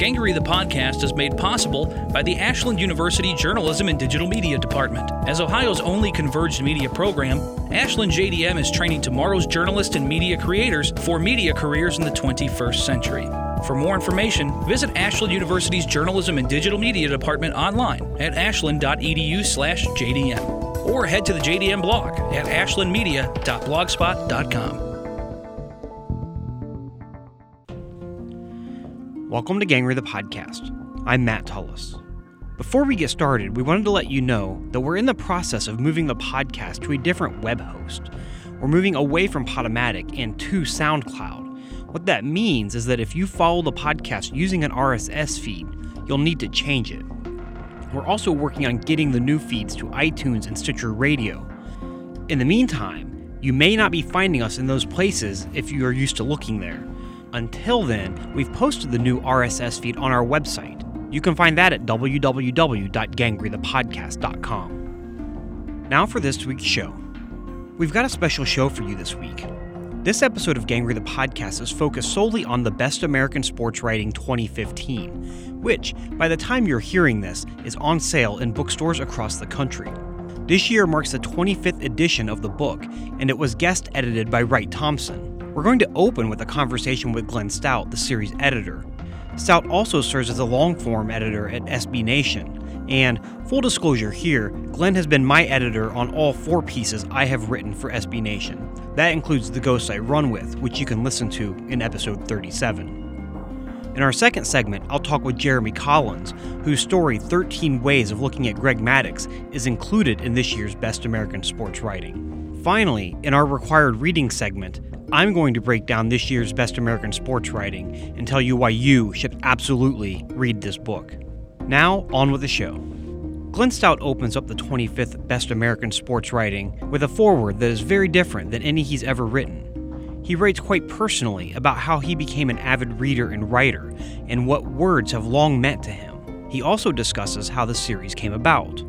Gangrey the podcast is made possible by the Ashland University Journalism and Digital Media Department. As Ohio's only converged media program, Ashland JDM is training tomorrow's journalists and media creators for media careers in the 21st century. For more information, visit Ashland University's Journalism and Digital Media Department online at ashland.edu/jdm or head to the JDM blog at ashlandmedia.blogspot.com. Welcome to Gangrey the Podcast. I'm Matt Tullis. Before we get started, we wanted to let you know that we're in the process of moving the podcast to a different web host. We're moving away from Podomatic and to SoundCloud. What that means is that if you follow the podcast using an RSS feed, you'll need to change it. We're also working on getting the new feeds to iTunes and Stitcher Radio. In the meantime, you may not be finding us in those places if you are used to looking there. Until then, we've posted the new RSS feed on our website. You can find that at www.gangreythepodcast.com. Now for this week's show. We've got a special show for you this week. This episode of Gangrey the Podcast is focused solely on the Best American Sports Writing 2015, which, by the time you're hearing this, is on sale in bookstores across the country. This year marks the 25th edition of the book, and it was guest edited by Wright Thompson. We're going to open with a conversation with Glenn Stout, the series editor. Stout also serves as a long form editor at SB Nation. And, full disclosure here, Glenn has been my editor on all four pieces I have written for SB Nation. That includes The Ghosts I Run With, which you can listen to in episode 37. In our second segment, I'll talk with Jeremy Collins, whose story 13 Ways of Looking at Greg Maddux is included in this year's Best American Sports Writing. Finally, in our required reading segment, I'm going to break down this year's Best American Sports Writing and tell you why you should absolutely read this book. Now, on with the show. Glenn Stout opens up the 25th Best American Sports Writing with a foreword that is very different than any he's ever written. He writes quite personally about how he became an avid reader and writer and what words have long meant to him. He also discusses how the series came about.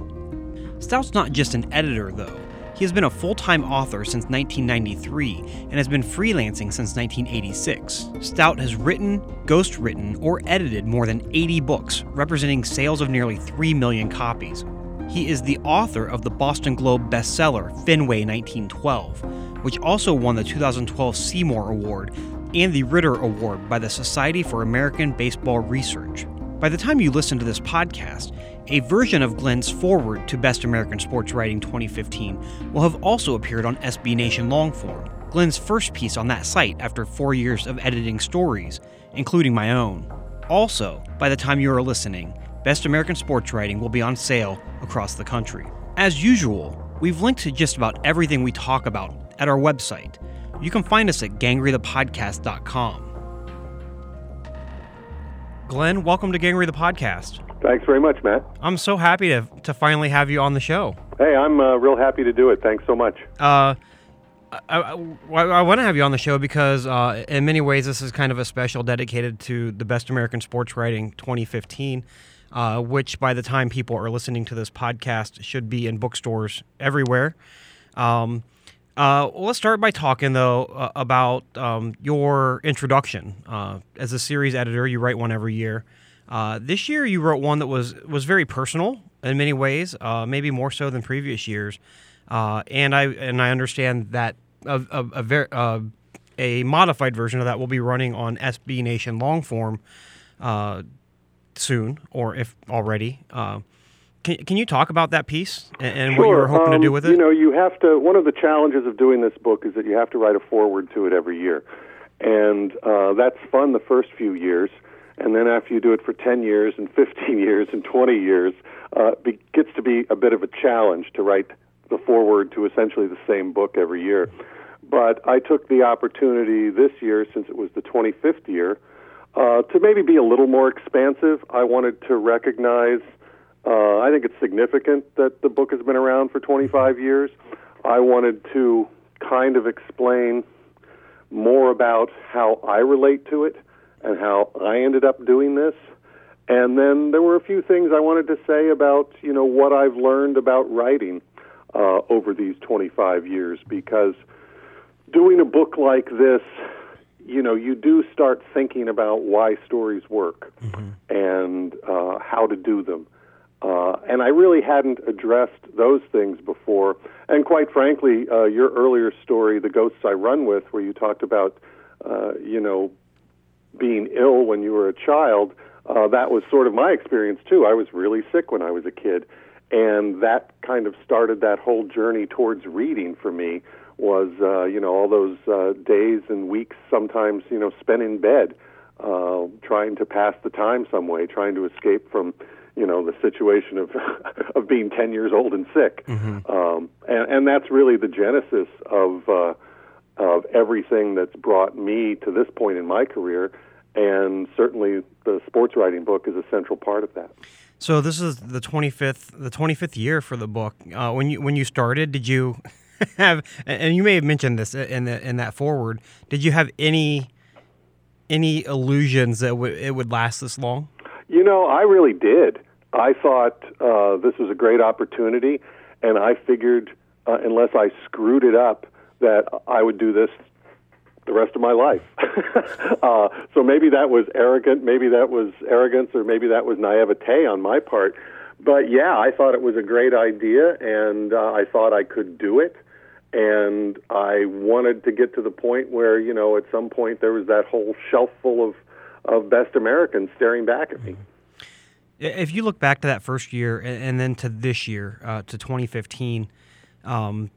Stout's not just an editor, though. He has been a full time author since 1993 and has been freelancing since 1986. Stout has written, ghostwritten, or edited more than 80 books, representing sales of nearly 3 million copies. He is the author of the Boston Globe bestseller Fenway 1912, which also won the 2012 Seymour Award and the Ritter Award by the Society for American Baseball Research. By the time you listen to this podcast, a version of Glenn's forward to Best American Sports Writing 2015 will have also appeared on SB Nation Longform, Glenn's first piece on that site after four years of editing stories, including my own. Also, by the time you are listening, Best American Sports Writing will be on sale across the country. As usual, we've linked to just about everything we talk about at our website. You can find us at gangreythepodcast.com. Glenn, welcome to Gangrey the Podcast. Thanks very much, Matt. I'm so happy to, to finally have you on the show. Hey, I'm uh, real happy to do it. Thanks so much. Uh, I, I, I want to have you on the show because, uh, in many ways, this is kind of a special dedicated to the Best American Sports Writing 2015, uh, which by the time people are listening to this podcast should be in bookstores everywhere. Um, uh, well, let's start by talking though uh, about um, your introduction. Uh, as a series editor, you write one every year. Uh, this year, you wrote one that was was very personal in many ways, uh, maybe more so than previous years. Uh, and I and I understand that a a, a, ver- uh, a, modified version of that will be running on SB Nation Longform uh, soon, or if already. Uh, can, can you talk about that piece and, and sure. what you were hoping um, to do with it? You know, you have to. One of the challenges of doing this book is that you have to write a foreword to it every year, and that's fun the first few years and then after you do it for 10 years and 15 years and 20 years, uh, it gets to be a bit of a challenge to write the foreword to essentially the same book every year. But I took the opportunity this year, since it was the 25th year, uh, to maybe be a little more expansive. I wanted to recognize, uh, I think it's significant that the book has been around for 25 years. I wanted to kind of explain more about how I relate to it and how I ended up doing this. And then there were a few things I wanted to say about, you know, what I've learned about writing uh, over these 25 years because doing a book like this, you know, you do start thinking about why stories work mm-hmm. and uh, how to do them. Uh, and I really hadn't addressed those things before. And quite frankly, uh, your earlier story, The Ghosts I Run With, where you talked about, uh, you know, being ill when you were a child, uh, that was sort of my experience too. I was really sick when I was a kid. And that kind of started that whole journey towards reading for me was, uh, you know, all those uh, days and weeks sometimes, you know, spent in bed uh, trying to pass the time some way, trying to escape from you know the situation of of being 10 years old and sick mm-hmm. um, and, and that's really the genesis of uh, of everything that's brought me to this point in my career and certainly the sports writing book is a central part of that. So this is the 25th the 25th year for the book. Uh, when you when you started did you have and you may have mentioned this in the, in that forward did you have any any illusions that w- it would last this long? You know, I really did. I thought uh, this was a great opportunity, and I figured uh, unless I screwed it up, that I would do this the rest of my life. uh, so maybe that was arrogant, maybe that was arrogance, or maybe that was naivete on my part. But yeah, I thought it was a great idea, and uh, I thought I could do it. And I wanted to get to the point where, you know, at some point there was that whole shelf full of of best Americans staring back at me. If you look back to that first year and then to this year, uh, to 2015, um,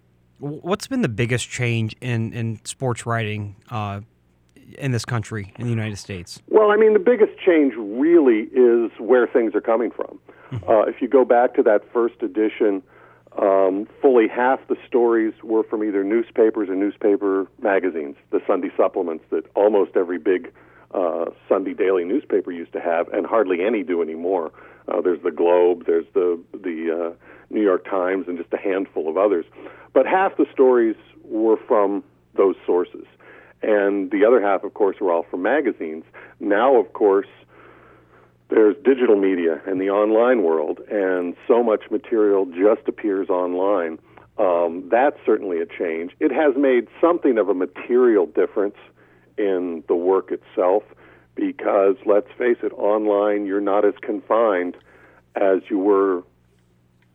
what's been the biggest change in, in sports writing uh, in this country, in the United States? Well, I mean, the biggest change really is where things are coming from. Mm-hmm. Uh, if you go back to that first edition, um, fully half the stories were from either newspapers or newspaper magazines, the Sunday supplements that almost every big uh, Sunday daily newspaper used to have, and hardly any do anymore. Uh, there's the Globe, there's the the uh, New York Times, and just a handful of others. But half the stories were from those sources, and the other half, of course, were all from magazines. Now, of course, there's digital media and the online world, and so much material just appears online. Um, that's certainly a change. It has made something of a material difference in the work itself because let's face it, online you're not as confined as you were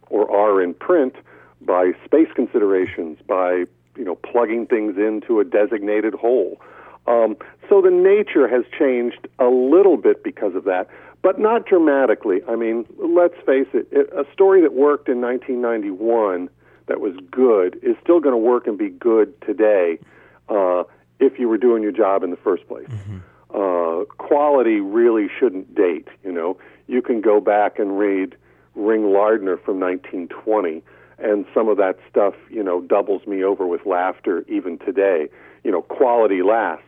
or are in print by space considerations, by you know plugging things into a designated hole. Um, so the nature has changed a little bit because of that, but not dramatically. I mean, let's face it, it a story that worked in 1991 that was good is still going to work and be good today. Uh, if you were doing your job in the first place. Mm-hmm. Uh, quality really shouldn't date. You know, you can go back and read Ring Lardner from 1920, and some of that stuff, you know, doubles me over with laughter even today. You know, quality lasts,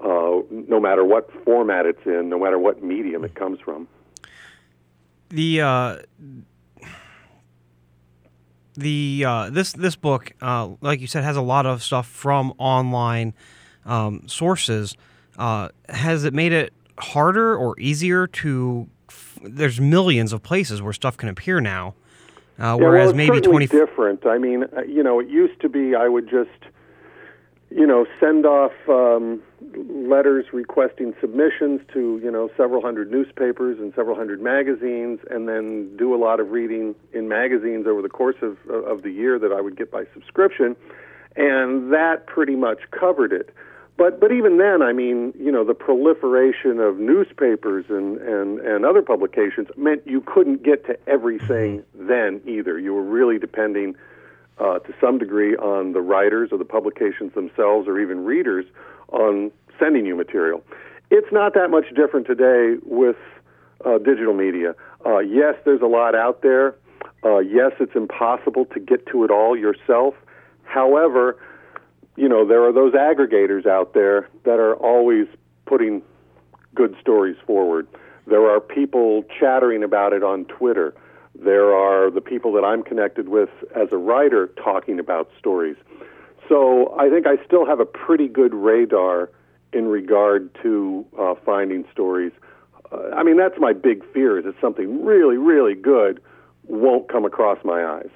uh, no matter what format it's in, no matter what medium it comes from. The uh, the uh, this this book, uh, like you said, has a lot of stuff from online um, sources, uh, has it made it harder or easier to? F- there's millions of places where stuff can appear now, uh, whereas yeah, well, maybe twenty. different. I mean, uh, you know, it used to be I would just, you know, send off um, letters requesting submissions to you know several hundred newspapers and several hundred magazines, and then do a lot of reading in magazines over the course of of the year that I would get by subscription, and that pretty much covered it. But but even then, I mean, you know, the proliferation of newspapers and and and other publications meant you couldn't get to everything mm-hmm. then either. You were really depending uh, to some degree on the writers or the publications themselves, or even readers, on sending you material. It's not that much different today with uh, digital media. Uh, yes, there's a lot out there. Uh, yes, it's impossible to get to it all yourself. However, you know, there are those aggregators out there that are always putting good stories forward. There are people chattering about it on Twitter. There are the people that I'm connected with as a writer talking about stories. So I think I still have a pretty good radar in regard to uh, finding stories. Uh, I mean, that's my big fear is that something really, really good won't come across my eyes.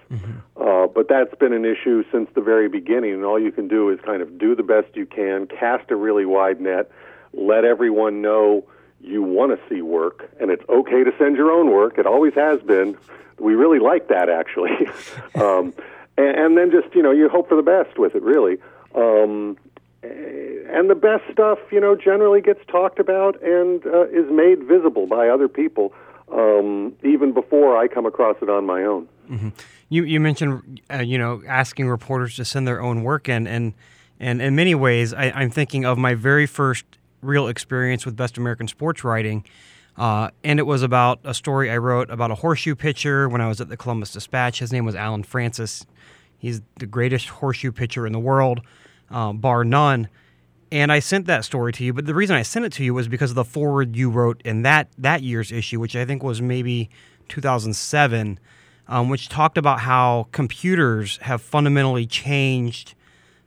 Uh, but that's been an issue since the very beginning, and all you can do is kind of do the best you can, cast a really wide net, let everyone know you want to see work, and it's okay to send your own work. It always has been. We really like that, actually. um, and, and then just, you know, you hope for the best with it, really. Um, and the best stuff, you know, generally gets talked about and uh, is made visible by other people um, even before I come across it on my own. Mm-hmm. You you mentioned uh, you know asking reporters to send their own work in, and and in many ways I, I'm thinking of my very first real experience with best American sports writing. Uh, and it was about a story I wrote about a horseshoe pitcher when I was at the Columbus Dispatch. His name was Alan Francis. He's the greatest horseshoe pitcher in the world, uh, bar none. And I sent that story to you, but the reason I sent it to you was because of the forward you wrote in that that year's issue, which I think was maybe 2007, um, which talked about how computers have fundamentally changed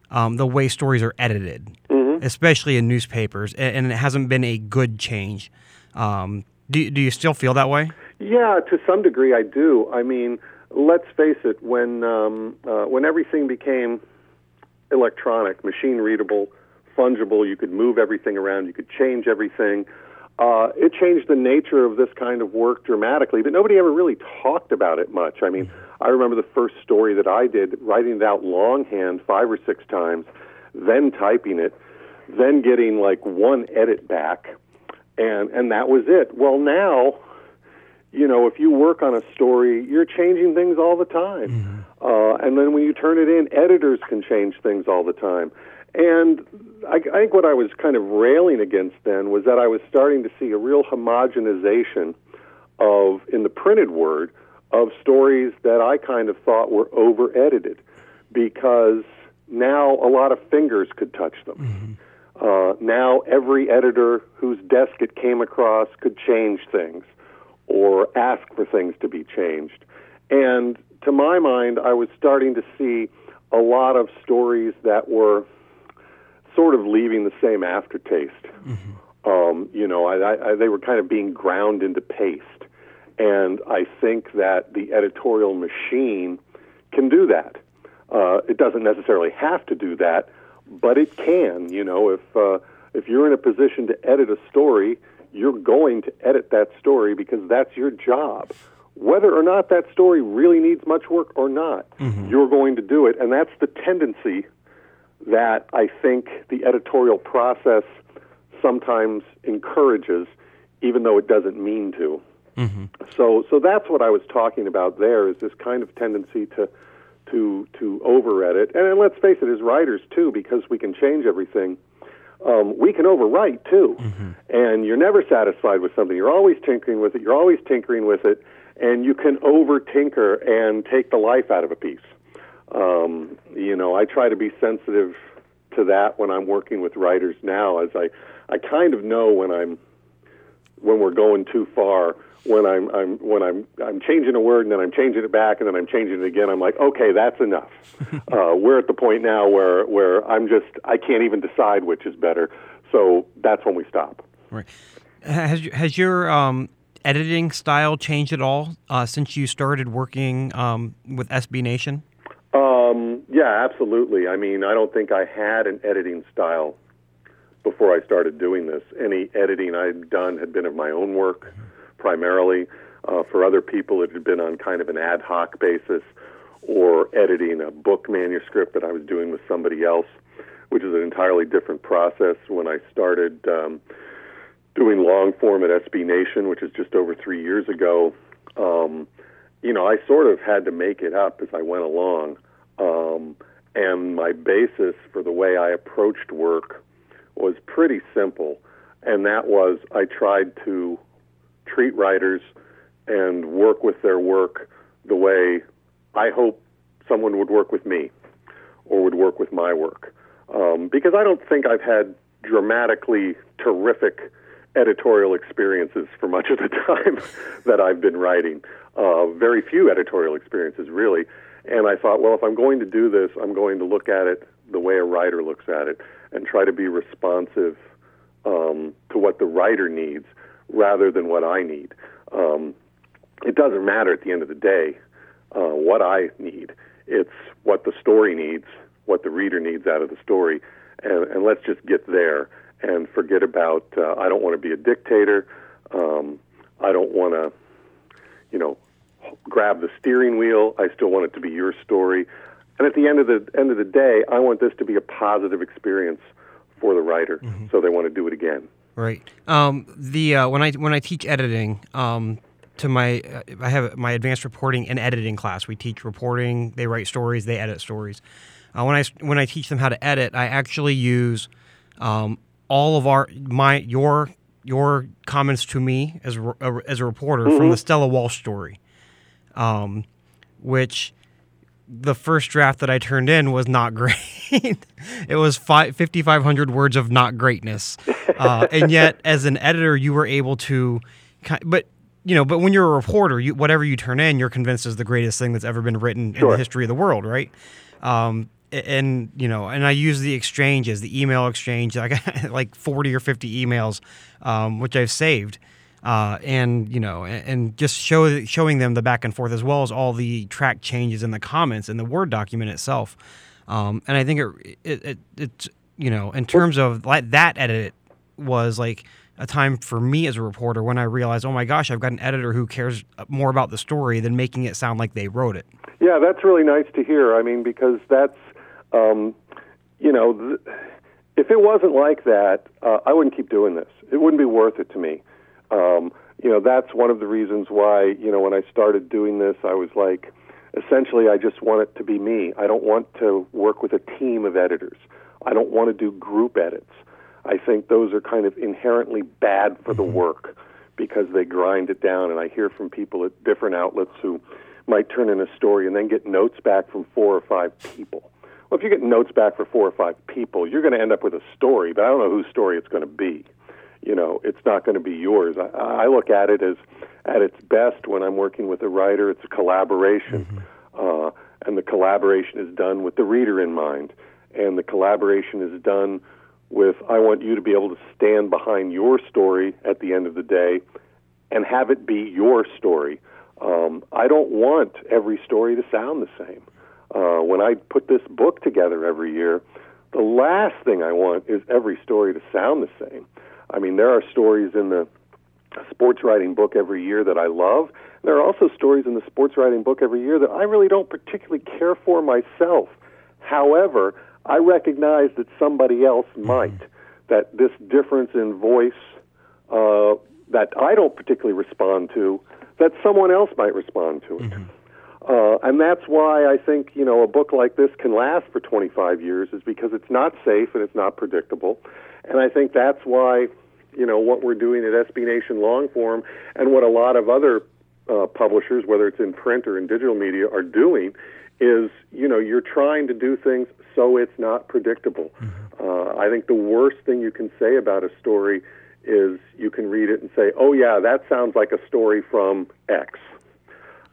um, the way stories are edited, mm-hmm. especially in newspapers, and, and, it hasn't been a good change. Um, do, do you still feel that way? Yeah, to some degree, I do. I mean, let's face it. When um, uh, when everything became electronic, machine readable, fungible. You could move everything around. You could change everything. Uh, it changed the nature of this kind of work dramatically, but nobody ever really talked about it much. I mean, I remember the first story that I did, writing it out longhand five or six times, then typing it, then getting like one edit back, and and that was it. Well, now, you know, if you work on a story, you're changing things all the time, mm-hmm. uh, and then when you turn it in, editors can change things all the time. And I, I think what I was kind of railing against then was that I was starting to see a real homogenization of, in the printed word, of stories that I kind of thought were over edited because now a lot of fingers could touch them. Mm-hmm. Uh, now every editor whose desk it came across could change things or ask for things to be changed. And to my mind, I was starting to see a lot of stories that were sort of leaving the same aftertaste. Mm-hmm. Um, you know, I, I, they were kind of being ground into paste. And I think that the editorial machine can do that. Uh, it doesn't necessarily have to do that, but it can. You know, if uh, if you're in a position to edit a story, you're going to edit that story because that's your job. Whether or not that story really needs much work or not, mm-hmm. you're going to do it, and that's the tendency that I think the editorial process sometimes encourages, even though it doesn't mean to. Mm-hmm. So, so that's what I was talking about. There is this kind of tendency to to to over edit, and, and let's face it, as writers too, because we can change everything. Um, we can overwrite too, mm-hmm. and you're never satisfied with something. You're always tinkering with it. You're always tinkering with it, and you can over tinker and take the life out of a piece. Um, you know, I try to be sensitive to that when I'm working with writers now, as I, I kind of know when I'm, when we're going too far. When I'm, I'm, when I'm, I'm changing a word and then I'm changing it back and then I'm changing it again. I'm like, okay, that's enough. uh, we're at the point now where, where I'm just, I can't even decide which is better. So that's when we stop. Right. Has has your um, editing style changed at all uh, since you started working um, with SB Nation? Um, yeah, absolutely. I mean, I don't think I had an editing style before I started doing this. Any editing I'd done had been of my own work primarily. Uh, for other people, it had been on kind of an ad hoc basis or editing a book manuscript that I was doing with somebody else, which is an entirely different process. When I started um, doing long form at SB Nation, which is just over three years ago, um, you know, I sort of had to make it up as I went along. Um, and my basis for the way I approached work was pretty simple, and that was I tried to treat writers and work with their work the way I hope someone would work with me or would work with my work. Um, because I don't think I've had dramatically terrific editorial experiences for much of the time that I've been writing. Uh, very few editorial experiences, really. And I thought, well, if I'm going to do this, I'm going to look at it the way a writer looks at it and try to be responsive um, to what the writer needs rather than what I need. Um, it doesn't matter at the end of the day uh, what I need. It's what the story needs, what the reader needs out of the story, and, and let's just get there and forget about. Uh, I don't want to be a dictator. Um, I don't want to, you know, grab the steering wheel. I still want it to be your story. And at the end of the end of the day, I want this to be a positive experience for the writer, mm-hmm. so they want to do it again. Right. Um, the uh, when I when I teach editing, um, to my uh, I have my advanced reporting and editing class. We teach reporting. They write stories. They edit stories. Uh, when I when I teach them how to edit, I actually use um, all of our my your your comments to me as a, as a reporter mm-hmm. from the Stella Walsh story, um, which the first draft that I turned in was not great. it was 5,500 words of not greatness. Uh, and yet, as an editor, you were able to, but you know, but when you're a reporter, you, whatever you turn in, you're convinced is the greatest thing that's ever been written sure. in the history of the world, right? Um, and you know, and I use the exchanges, the email exchange. I got like 40 or 50 emails, um, which I've saved uh, and you know, and, and, just show showing them the back and forth as well as all the track changes in the comments in the Word document itself. Um, and I think it, it, it it's you know, in terms of like that edit was like a time for me as a reporter when I realized, oh my gosh, I've got an editor who cares more about the story than making it sound like they wrote it. Yeah, that's really nice to hear. I mean, because that's, um, you know, th- if it wasn't like that, uh, I wouldn't keep doing this. It wouldn't be worth it to me. Um, you know, that's one of the reasons why, you know, when I started doing this, I was like, essentially, I just want it to be me. I don't want to work with a team of editors. I don't want to do group edits. I think those are kind of inherently bad for the mm-hmm. work because they grind it down. And I hear from people at different outlets who might turn in a story and then get notes back from four or five people. Well, if you get notes back for four or five people, you're going to end up with a story, but I don't know whose story it's going to be you know, it's not going to be yours. I, I look at it as at its best when I'm working with a writer, it's a collaboration. Mm-hmm. Uh, and the collaboration is done with the reader in mind. And the collaboration is done with I want you to be able to stand behind your story at the end of the day and have it be your story. Um, I don't want every story to sound the same. Uh, when I put this book together every year, the last thing I want is every story to sound the same. I mean, there are stories in the sports writing book every year that I love. There are also stories in the sports writing book every year that I really don't particularly care for myself. However, I recognize that somebody else mm-hmm. might. That this difference in voice uh, that I don't particularly respond to, that someone else might respond to it. Mm-hmm. Uh, and that's why I think you know a book like this can last for 25 years is because it's not safe and it's not predictable, and I think that's why, you know, what we're doing at SB Nation long form and what a lot of other uh, publishers, whether it's in print or in digital media, are doing is, you know, you're trying to do things so it's not predictable. Mm-hmm. Uh, I think the worst thing you can say about a story is you can read it and say, oh, yeah, that sounds like a story from X.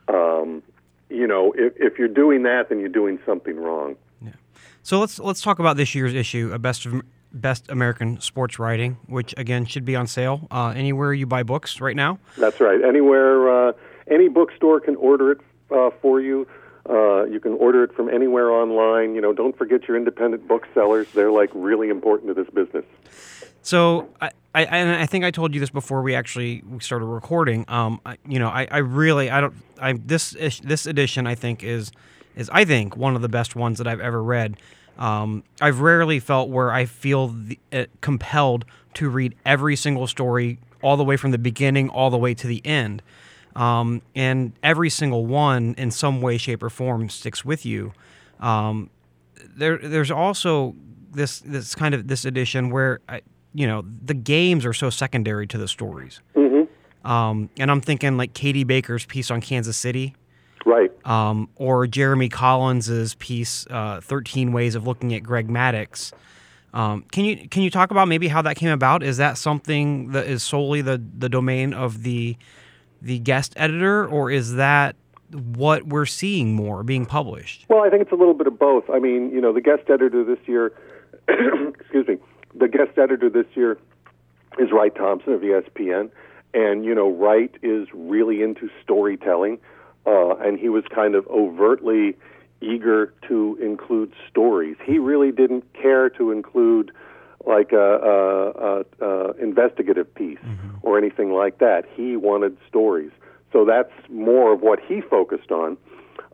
Um, you know, if, if you're doing that, then you're doing something wrong. Yeah. So let's let's talk about this year's issue, a best of Best American Sports Writing, which again should be on sale uh, anywhere you buy books right now. That's right. Anywhere, uh, any bookstore can order it uh, for you. Uh, you can order it from anywhere online. You know, don't forget your independent booksellers; they're like really important to this business. So, I, I and I think I told you this before we actually started recording. Um, I, you know, I, I really I don't I this this edition I think is is I think one of the best ones that I've ever read. Um, I've rarely felt where I feel the, uh, compelled to read every single story all the way from the beginning all the way to the end. Um, and every single one, in some way, shape, or form, sticks with you. Um, there, there's also this this kind of this edition where I, you know the games are so secondary to the stories. Mm-hmm. Um, and I'm thinking like Katie Baker's piece on Kansas City Right. Um, or Jeremy Collins's piece, uh, 13 Ways of Looking at Greg Maddux. Um, can you can you talk about maybe how that came about? Is that something that is solely the, the domain of the the guest editor, or is that what we're seeing more being published? Well, I think it's a little bit of both. I mean, you know, the guest editor this year, excuse me, the guest editor this year is Wright Thompson of ESPN, And, you know, Wright is really into storytelling, uh, and he was kind of overtly eager to include stories. He really didn't care to include like a, a, a, a investigative piece mm-hmm. or anything like that. He wanted stories. So that's more of what he focused on.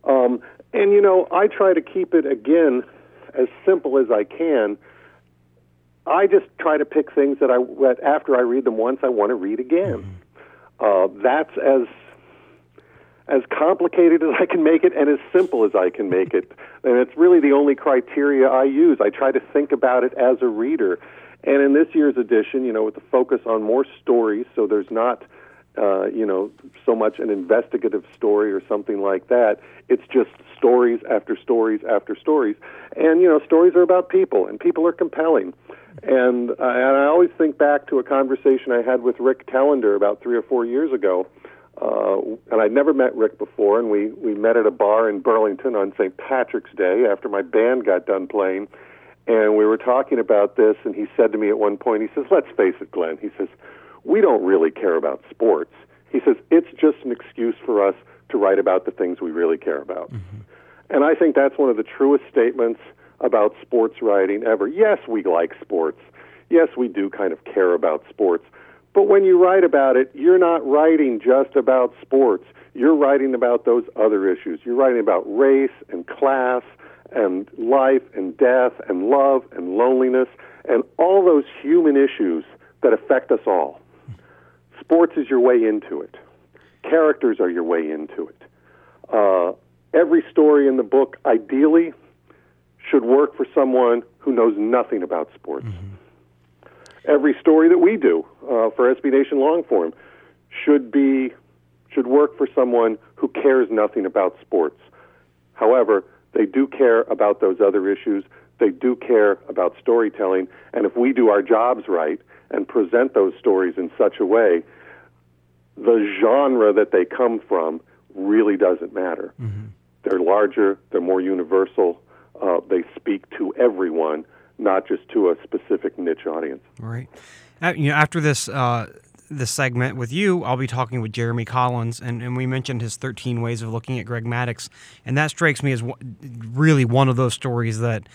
Um, and, you know, I try to keep it, again, as simple as I can. I just try to pick things that I, that after I read them once, I want to read again. Mm-hmm. Uh, that's as as complicated as I can make it and as simple as I can make it. And it's really the only criteria I use. I try to think about it as a reader. And in this year's edition, you know, with the focus on more stories, so there's not uh, you know, so much an investigative story or something like that. It's just stories after stories after stories. And, you know, stories are about people, and people are compelling. And, uh, and I always think back to a conversation I had with Rick Telander about three or four years ago. Uh, and I'd never met Rick before, and we, we met at a bar in Burlington on St. Patrick's Day after my band got done playing. And we were talking about this, and he said to me at one point, he says, Let's face it, Glenn. He says, we don't really care about sports. He says it's just an excuse for us to write about the things we really care about. Mm-hmm. And I think that's one of the truest statements about sports writing ever. Yes, we like sports. Yes, we do kind of care about sports. But when you write about it, you're not writing just about sports. You're writing about those other issues. You're writing about race and class and life and death and love and loneliness and all those human issues that affect us all. Sports is your way into it. Characters are your way into it. Uh, every story in the book, ideally, should work for someone who knows nothing about sports. Mm-hmm. Every story that we do uh, for SB Nation Longform should be should work for someone who cares nothing about sports. However, they do care about those other issues. They do care about storytelling, and if we do our jobs right and present those stories in such a way the genre that they come from really doesn't matter. Mm-hmm. They're larger, they're more universal, uh, they speak to everyone, not just to a specific niche audience. Right. Uh, you know, after this uh, this segment with you, I'll be talking with Jeremy Collins, and, and we mentioned his 13 ways of looking at Greg Maddux, and that strikes me as really one of those stories that,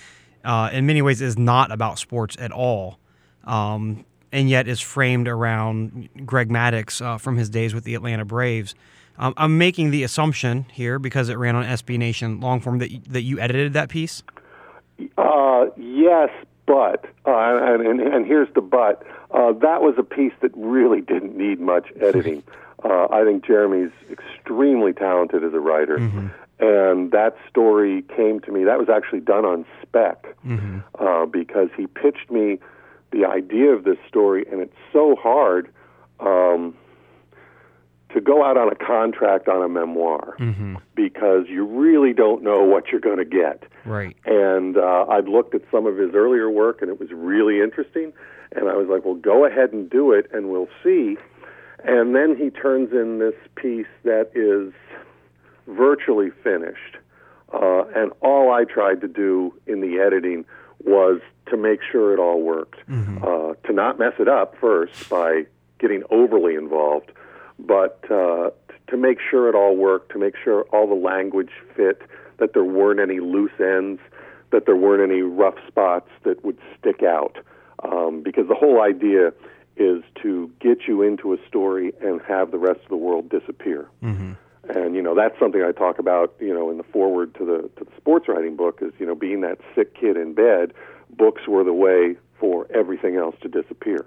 uh, in many ways, is not about sports at all. Um, and yet is framed around Greg Maddux uh, from his days with the Atlanta Braves. Um, I'm making the assumption here because it ran on SB Nation long form that that you edited that piece. Uh, yes, but uh, and, and, and here's the but. Uh, that was a piece that really didn't need much editing. Uh, I think Jeremy's extremely talented as a writer. Mm-hmm. And that story came to me. That was actually done on spec mm-hmm. uh, because he pitched me the idea of this story, and it's so hard um, to go out on a contract on a memoir mm-hmm. because you really don't know what you're going to get. Right. And uh, I'd looked at some of his earlier work, and it was really interesting. And I was like, well, go ahead and do it, and we'll see. And then he turns in this piece that is virtually finished. Uh, and all I tried to do in the editing was to make sure it all worked, mm-hmm. uh, to not mess it up first by getting overly involved, but uh, to make sure it all worked, to make sure all the language fit, that there weren't any loose ends, that there weren't any rough spots that would stick out. Um, because the whole idea is to get you into a story and have the rest of the world disappear. Mm-hmm. And you know that's something I talk about. You know, in the foreword to the to the sports writing book is you know being that sick kid in bed books were the way for everything else to disappear.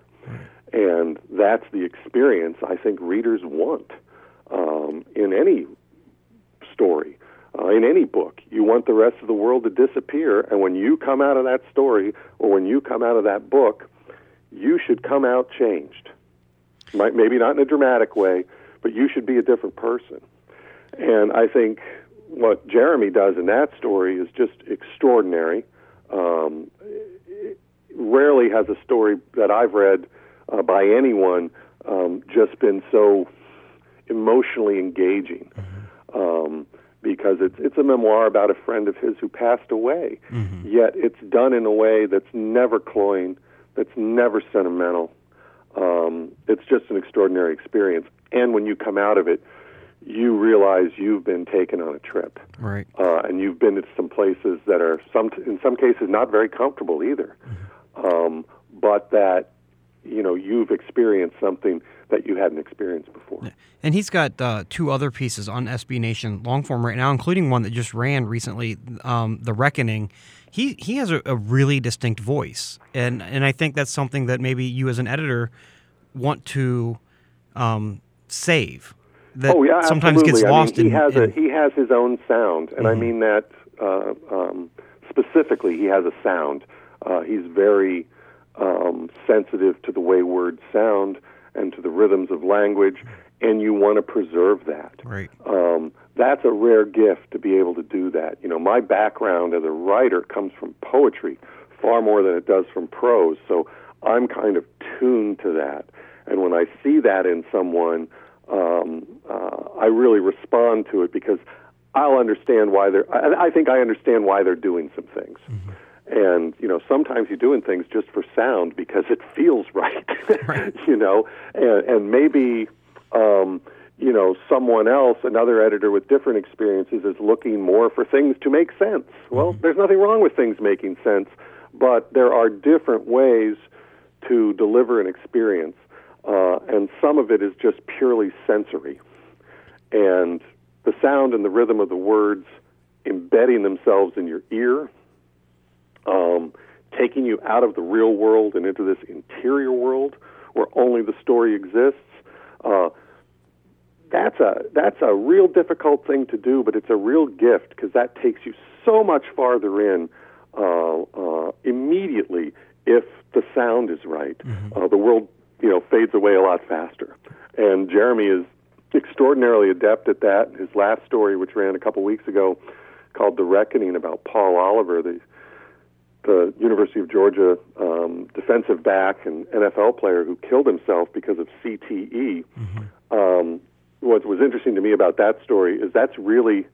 And that's the experience I think readers want um, in any story, uh, in any book. You want the rest of the world to disappear, and when you come out of that story or when you come out of that book, you should come out changed. Might, maybe not in a dramatic way, but you should be a different person. And I think what Jeremy does in that story is just extraordinary. Um, rarely has a story that I've read uh, by anyone um, just been so emotionally engaging. Mm-hmm. Um, because it's it's a memoir about a friend of his who passed away. Mm-hmm. Yet it's done in a way that's never cloying, that's never sentimental, um, it's just an extraordinary experience. And when you come out of it, you realize you've been taken on a trip, Right. uh, and you've been to some places that are some, in some cases, not very comfortable either. Um, but that you know you've experienced something that you hadn't experienced before. And he's got uh, two other pieces on SB Nation long form right now, including one that just ran recently, um, "The Reckoning." He he has a, a really distinct voice, and and I think that's something that maybe you as an editor want to um, save. That oh yeah, sometimes absolutely. gets lost I mean, he in, has in- a he has his own sound, and I mean that uh, um, specifically. He has a sound. Uh, he's very um, sensitive to the way words sound and to the rhythms of language, and you want to preserve that. right. Um, that's a rare gift to be able to do that. You know, my background as a writer comes from poetry far more than it does from prose, so I'm kind of tuned to that. And when I see that in someone, um, uh, I really respond to it because I'll understand why they're. I, I think I understand why they're doing some things. And you know, sometimes you're doing things just for sound because it feels right. you know, and, and maybe um, you know someone else, another editor with different experiences, is looking more for things to make sense. Well, there's nothing wrong with things making sense, but there are different ways to deliver an experience, uh, and some of it is just purely sensory, and the sound and the rhythm of the words embedding themselves in your ear um, taking you out of the real world and into this interior world where only the story exists. Uh, that's a that's a real difficult thing to do, but it's a real gift because that takes you so much farther in uh, uh, immediately if the sound is right. Uh, the world, you know, fades away a lot faster, and Jeremy is extraordinarily adept at that. His last story, which ran a couple weeks ago, called "The Reckoning," about Paul Oliver, the the University of Georgia um, defensive back and NFL player who killed himself because of CTE. Um, what was interesting to me about that story is that's really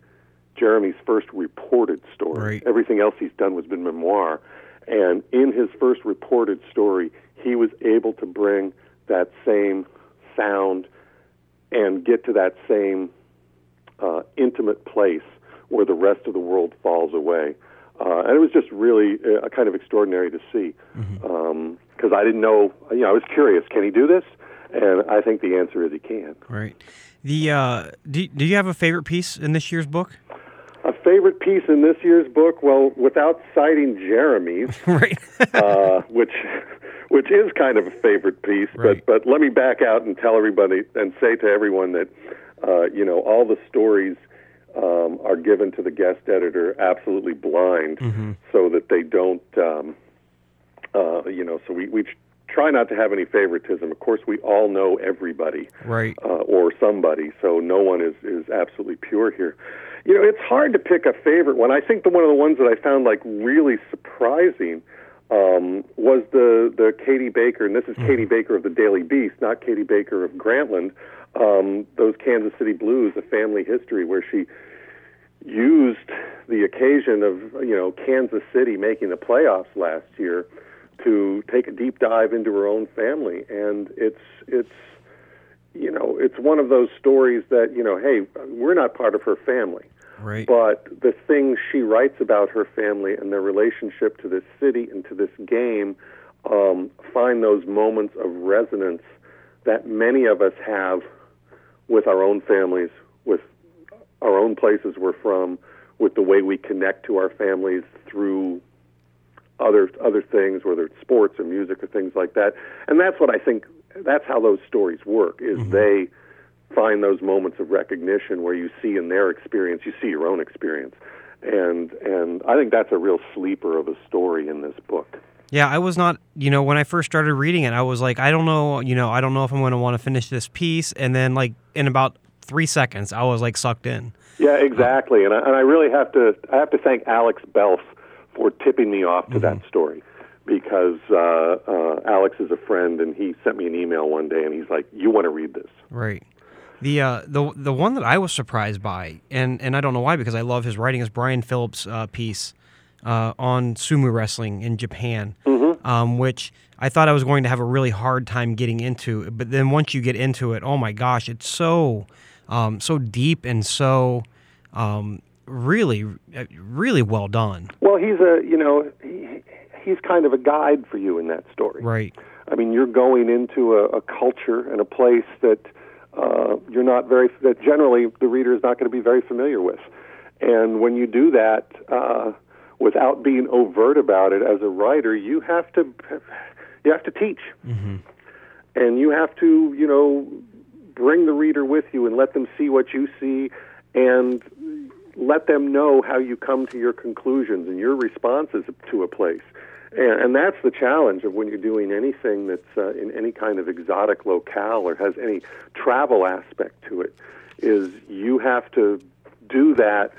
Jeremy's first reported story. Right. Everything else he's done was been memoir. And in his first reported story, he was able to bring that same sound and get to that same uh, intimate place where the rest of the world falls away. Uh, and it was just really uh, kind of extraordinary to see because I didn't know. You know, I was curious. Can he do this? And I think the answer is he can. Right. The uh, do, do you have a favorite piece in this year's book? A favorite piece in this year's book? Well, without citing Jeremy's, right. uh, which which is kind of a favorite piece. Right. But but let me back out and tell everybody and say to everyone that uh, you know all the stories um, are given to the guest editor absolutely blind, so that they don't um, uh, you know. So we we try not to have any favoritism. Of course, we all know everybody right. uh, or somebody, so no one is is absolutely pure here. You know, it's hard to pick a favorite one. I think the one of the ones that I found like really surprising um, was the the Katie Baker, and this is Katie Baker of the Daily Beast, not Katie Baker of Grantland. Um, those Kansas City Blues, a family history, where she used the occasion of you know Kansas City making the playoffs last year to take a deep dive into her own family, and it's it's you know it's one of those stories that you know hey we're not part of her family, Right. but the things she writes about her family and their relationship to this city and to this game um, find those moments of resonance that many of us have with our own families, with our own places we're from, with the way we connect to our families through other other things, whether it's sports or music or things like that. And that's what I think. That's how those stories work. Is they find those moments of recognition where you see in their experience, you see your own experience, and and I think that's a real sleeper of a story in this book. Yeah, I was not, you know, when I first started reading it, I was like, I don't know, you know, I don't know if I'm going to want to finish this piece. And then, like, in about three seconds, I was like sucked in. Yeah, exactly. And I, and I really have to I have to thank Alex Belth for tipping me off to that story because uh, uh, Alex is a friend and he sent me an email one day and he's like, "You want to read this?" Right. The uh, the the one that I was surprised by, and and I don't know why because I love his writing, is Brian Phillips' uh, piece uh, on sumo wrestling in Japan. um, which I thought I was going to have a really hard time getting into. But then once you get into it, oh my gosh, it's so um, so deep and so um, really really well done. Well, he's a you know he, he's kind of a guide for you in that story. Right. I mean, you're going into a, a culture and a place that uh, you're not very that generally the reader is not going to be very familiar with, and when you do that. Uh, without being overt about it as a writer you have to you have to teach mm-hmm. and you have to you know bring the reader with you and let them see what you see and let them know how you come to your conclusions and your responses to a place. And, and that's the challenge of when you're doing anything that's uh, in any kind of exotic locale or has any travel aspect to it, is you have to do that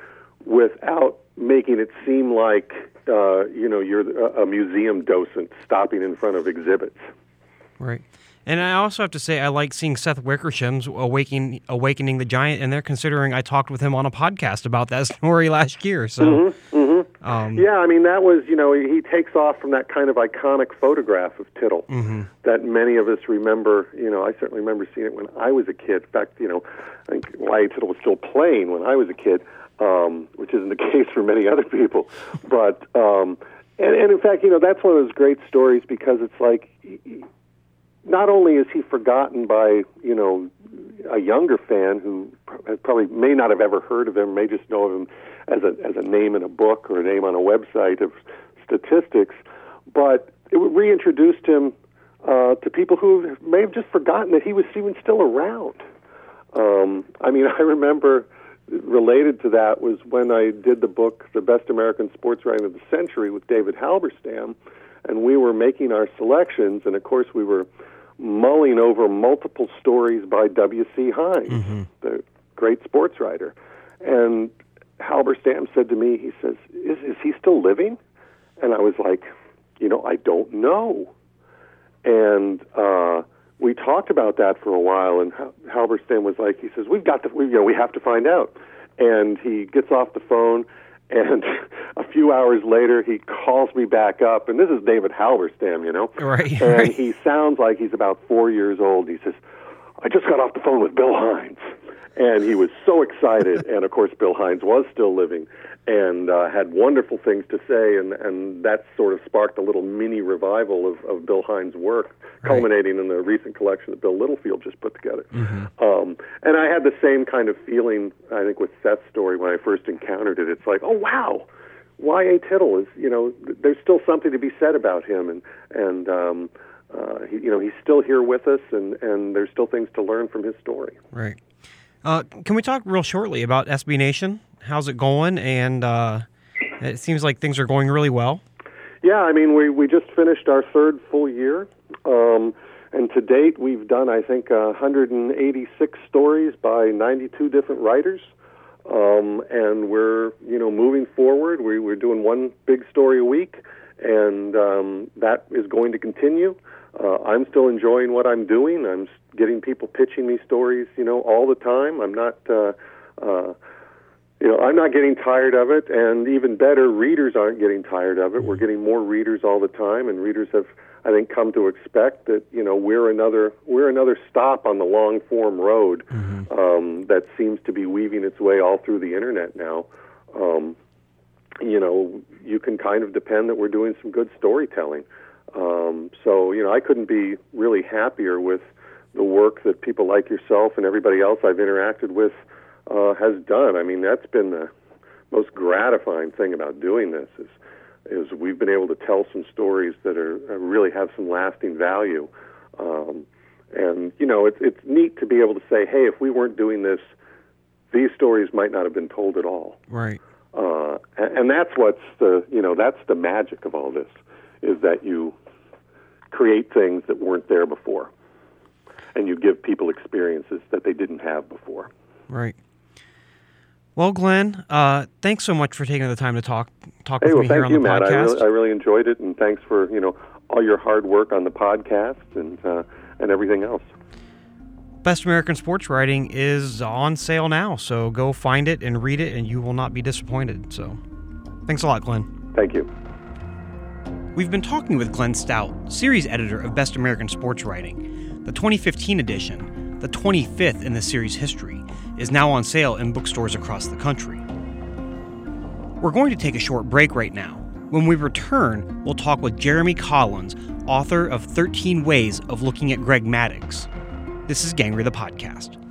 without making it seem like uh, you know you're a museum docent stopping in front of exhibits. Right. And I also have to say, I like seeing Seth Wickersham's Awakening, Awakening the Giant, and they're considering I talked with him on a podcast about that story last year. So, mm-hmm. Um, yeah, I mean, that was, you know, he takes off from that kind of iconic photograph of Tittle mm-hmm. that many of us remember. You know, I certainly remember seeing it when I was a kid. In fact, you know, I think Y.A. Tittle was still playing when I was a kid, um, which isn't the case for many other people. But, um, and, and in fact, you know, that's one of those great stories because it's like, not only is he forgotten by you know a younger fan who probably may not have ever heard of him, may just know of him as a as a name in a book or a name on a website of statistics, but it reintroduced him uh, to people who may have just forgotten that he was even still around. Um, I mean, I remember related to that was when I did the book, The Best American Sports Writing of the Century, with David Halberstam, and we were making our selections, and of course we were mulling over multiple stories by W.C. Heinz, mm-hmm. the great sports writer. And Halberstam said to me, he says, is, is he still living? And I was like, you know, I don't know. And uh, we talked about that for a while, and Halberstam was like, he says, we've got to, we, you know, we have to find out. And he gets off the phone and a few hours later, he calls me back up, and this is David Halberstam, you know. Right. And right. he sounds like he's about four years old. He says, "I just got off the phone with Bill Heinz," and he was so excited. and of course, Bill Heinz was still living, and uh, had wonderful things to say, and and that sort of sparked a little mini revival of, of Bill Heinz' work, culminating right. in the recent collection that Bill Littlefield just put together. Mm-hmm. Um, and I had the same kind of feeling, I think, with Seth's story when I first encountered it. It's like, oh wow, Y.A. Tittle is, you know, there's still something to be said about him, and and um, uh, he, you know, he's still here with us, and and there's still things to learn from his story. Right. Uh, can we talk real shortly about SB Nation? How's it going? And uh, it seems like things are going really well. Yeah, I mean, we we just finished our third full year, um, and to date we've done, I think, uh, 186 stories by 92 different writers. Um, and we're you know moving forward. We, we're doing one big story a week, and um, that is going to continue. Uh, I'm still enjoying what I'm doing. I'm getting people pitching me stories, you know, all the time. I'm not, uh, uh, you know, I'm not getting tired of it, and even better, readers aren't getting tired of it. We're getting more readers all the time, and readers have I think come to expect that you know we're another we're another stop on the long form road mm-hmm. um, that seems to be weaving its way all through the internet now. Um, you know, you can kind of depend that we're doing some good storytelling. Um, so you know, I couldn't be really happier with the work that people like yourself and everybody else I've interacted with uh, has done. I mean, that's been the most gratifying thing about doing this is is we've been able to tell some stories that are uh, really have some lasting value. Um, and you know, it's it's neat to be able to say, hey, if we weren't doing this, these stories might not have been told at all. Right. Uh, and, and that's what's the you know that's the magic of all this is that you create things that weren't there before, and you give people experiences that they didn't have before. Right. Well, Glenn, uh, thanks so much for taking the time to talk talk hey, with well, me here on you, the Matt. podcast. I really, I really enjoyed it, and thanks for you know all your hard work on the podcast and uh, and everything else. Best American Sports Writing is on sale now, so go find it and read it, and you will not be disappointed. So, thanks a lot, Glenn. Thank you. We've been talking with Glenn Stout, series editor of Best American Sports Writing. The 2015 edition, the 25th in the series history, is now on sale in bookstores across the country. We're going to take a short break right now. When we return, we'll talk with Jeremy Collins, author of 13 Ways of Looking at Greg Maddux. This is Gangrey the Podcast.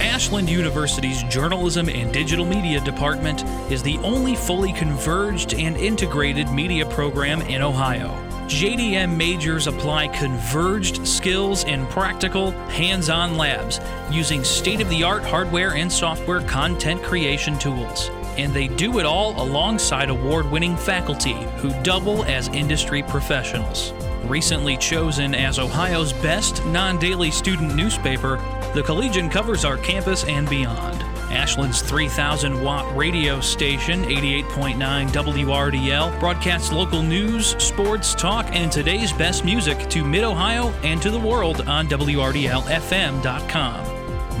Ashland University's Journalism and Digital Media Department is the only fully converged and integrated media program in Ohio. JDM majors apply converged skills in practical, hands on labs using state of the art hardware and software content creation tools. And they do it all alongside award winning faculty who double as industry professionals. Recently chosen as Ohio's best non daily student newspaper, the Collegian covers our campus and beyond. Ashland's 3,000 watt radio station, 88.9 WRDL, broadcasts local news, sports, talk, and today's best music to Mid Ohio and to the world on WRDLFM.com.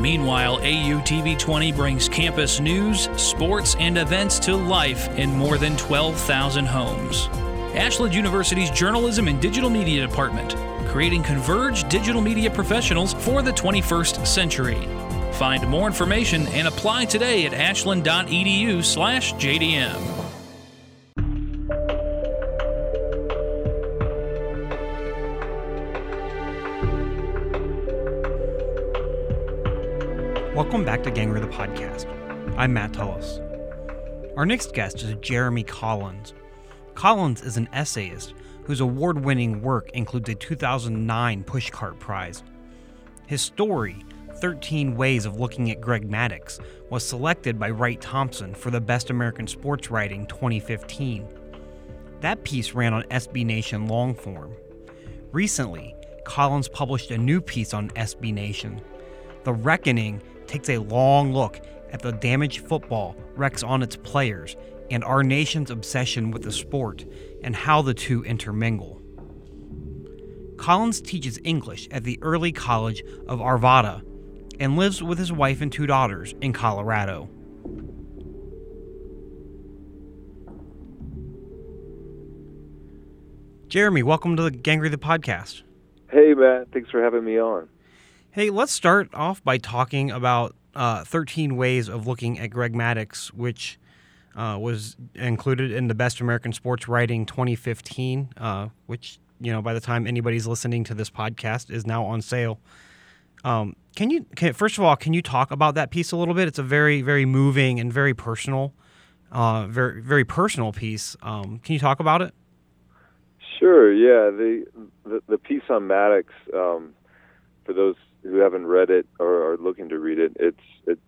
Meanwhile, AUTV 20 brings campus news, sports, and events to life in more than 12,000 homes. Ashland University's Journalism and Digital Media Department, creating converged digital media professionals for the 21st century. Find more information and apply today at ashland.edu/jdm. Welcome back to Gangrey the Podcast. I'm Matt Tullis. Our next guest is Jeremy Collins. Collins is an essayist whose award winning work includes a 2009 Pushcart Prize. His story, 13 Ways of Looking at Greg Maddux, was selected by Wright Thompson for the Best American Sports Writing 2015. That piece ran on SB Nation Longform. Recently, Collins published a new piece on SB Nation. The Reckoning takes a long look at the damage football wreaks on its players and our nation's obsession with the sport and how the two intermingle. Collins teaches English at the Early College of Arvada and lives with his wife and two daughters in Colorado. Jeremy, welcome to the Gangrey the podcast. Hey, Matt. Thanks for having me on. Hey, let's start off by talking about uh, 13 Ways of Looking at Greg Maddux, which uh, was included in the Best American Sports Writing 2015, uh, which, you know, by the time anybody's listening to this podcast is now on sale. Um, can you, can, first of all, can you talk about that piece a little bit? It's a very, very moving and very personal, uh, very, very personal piece. Um, can you talk about it? Sure. Yeah. The the, the piece on Maddux. um, for those who haven't read it or are looking to read it, it's it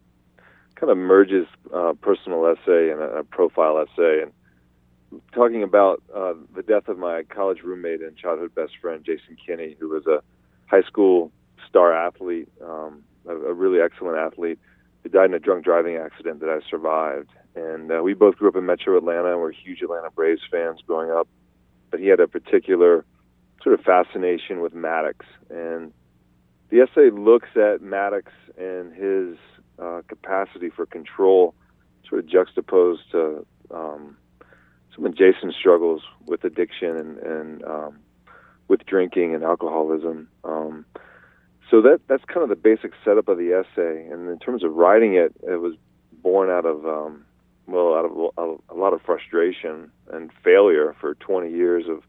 kind of merges uh, personal essay and a, a, profile essay, and talking about uh, the death of my college roommate and childhood best friend Jason Kinney, who was a high school star athlete, um, a, a, really excellent athlete, who died in a drunk driving accident that I survived. And uh, we both grew up in Metro Atlanta and were huge Atlanta Braves fans growing up. But he had a particular sort of fascination with Maddux, and the essay looks at Maddux and his uh, capacity for control, sort of juxtaposed to um, some of Jason's struggles with addiction and, and um, with drinking and alcoholism. Um, so that that's kind of the basic setup of the essay. And in terms of writing it, it was born out of um, well, out of a, a lot of frustration and failure for 20 years of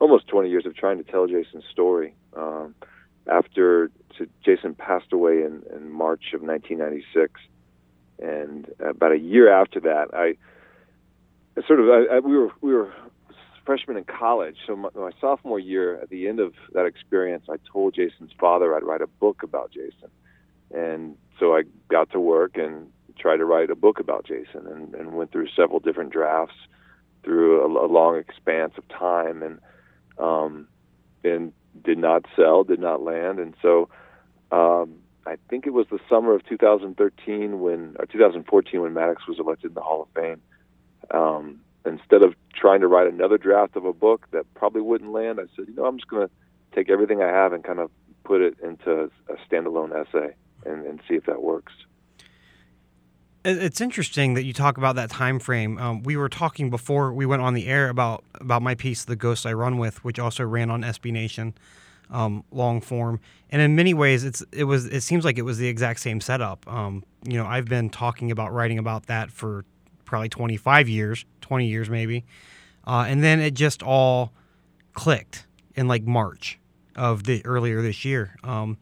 almost 20 years of trying to tell Jason's story. Um, after Jason passed away in, in March of 1996, and about a year after that, I, I sort of I, I, we were we were freshmen in college. So my, my sophomore year, at the end of that experience, I told Jason's father I'd write a book about Jason, and so I got to work and tried to write a book about Jason, and, and went through several different drafts through a, a long expanse of time, and um, and did not sell, did not land, and so um, I think it was the summer of 2013 when, or 2014 when Maddux was elected in the Hall of Fame. Um, instead of trying to write another draft of a book that probably wouldn't land, I said, you know, I'm just going to take everything I have and kind of put it into a standalone essay and, and see if that works. It's interesting that you talk about that time frame. Um, we were talking before we went on the air about about my piece, "The Ghost I Run With," which also ran on SB Nation, um, long form. And in many ways, it's it was it seems like it was the exact same setup. Um, you know, I've been talking about writing about that for probably 25 years, 20 years maybe, uh, and then it just all clicked in like March of the earlier this year. Um,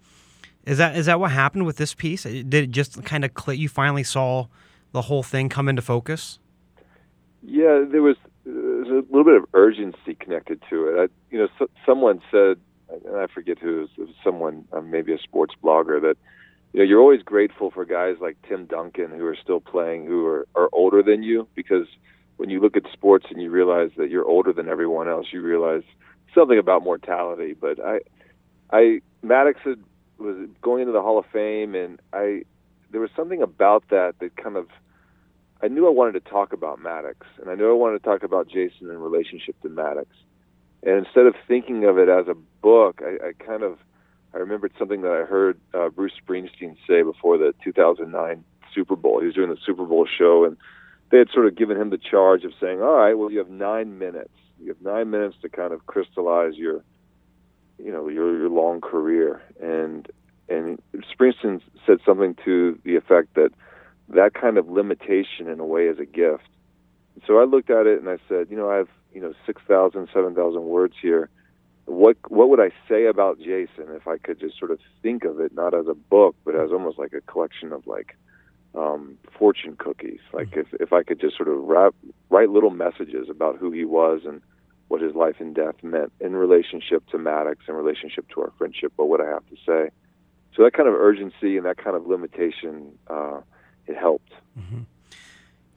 is that is that what happened with this piece? Did it just kind of click? You finally saw the whole thing come into focus. Yeah, there was, there was a little bit of urgency connected to it. I, you know, so, someone said, and I forget who, it was someone, uh, maybe a sports blogger, that you know you're always grateful for guys like Tim Duncan who are still playing, who are, are older than you, because when you look at sports and you realize that you're older than everyone else, you realize something about mortality. But I, I Maddux had was going into the Hall of Fame, and I there was something about that that kind of I knew I wanted to talk about Maddux, and I knew I wanted to talk about Jason in relationship to Maddux. And instead of thinking of it as a book, I, I kind of I remembered something that I heard uh, Bruce Springsteen say before the 2009 Super Bowl. He was doing the Super Bowl show, and they had sort of given him the charge of saying, "All right, well, you have nine minutes. You have nine minutes to kind of crystallize your you know your your long career and and Springsteen said something to the effect that that kind of limitation in a way is a gift. So I looked at it and I said, you know, I have you know six thousand, seven thousand words here. What what would I say about Jason if I could just sort of think of it not as a book but as almost like a collection of like um, fortune cookies? Like if if I could just sort of wrap, write little messages about who he was and what his life and death meant in relationship to Maddux, in relationship to our friendship, but what I have to say? So that kind of urgency and that kind of limitation, uh, it helped. Mm-hmm.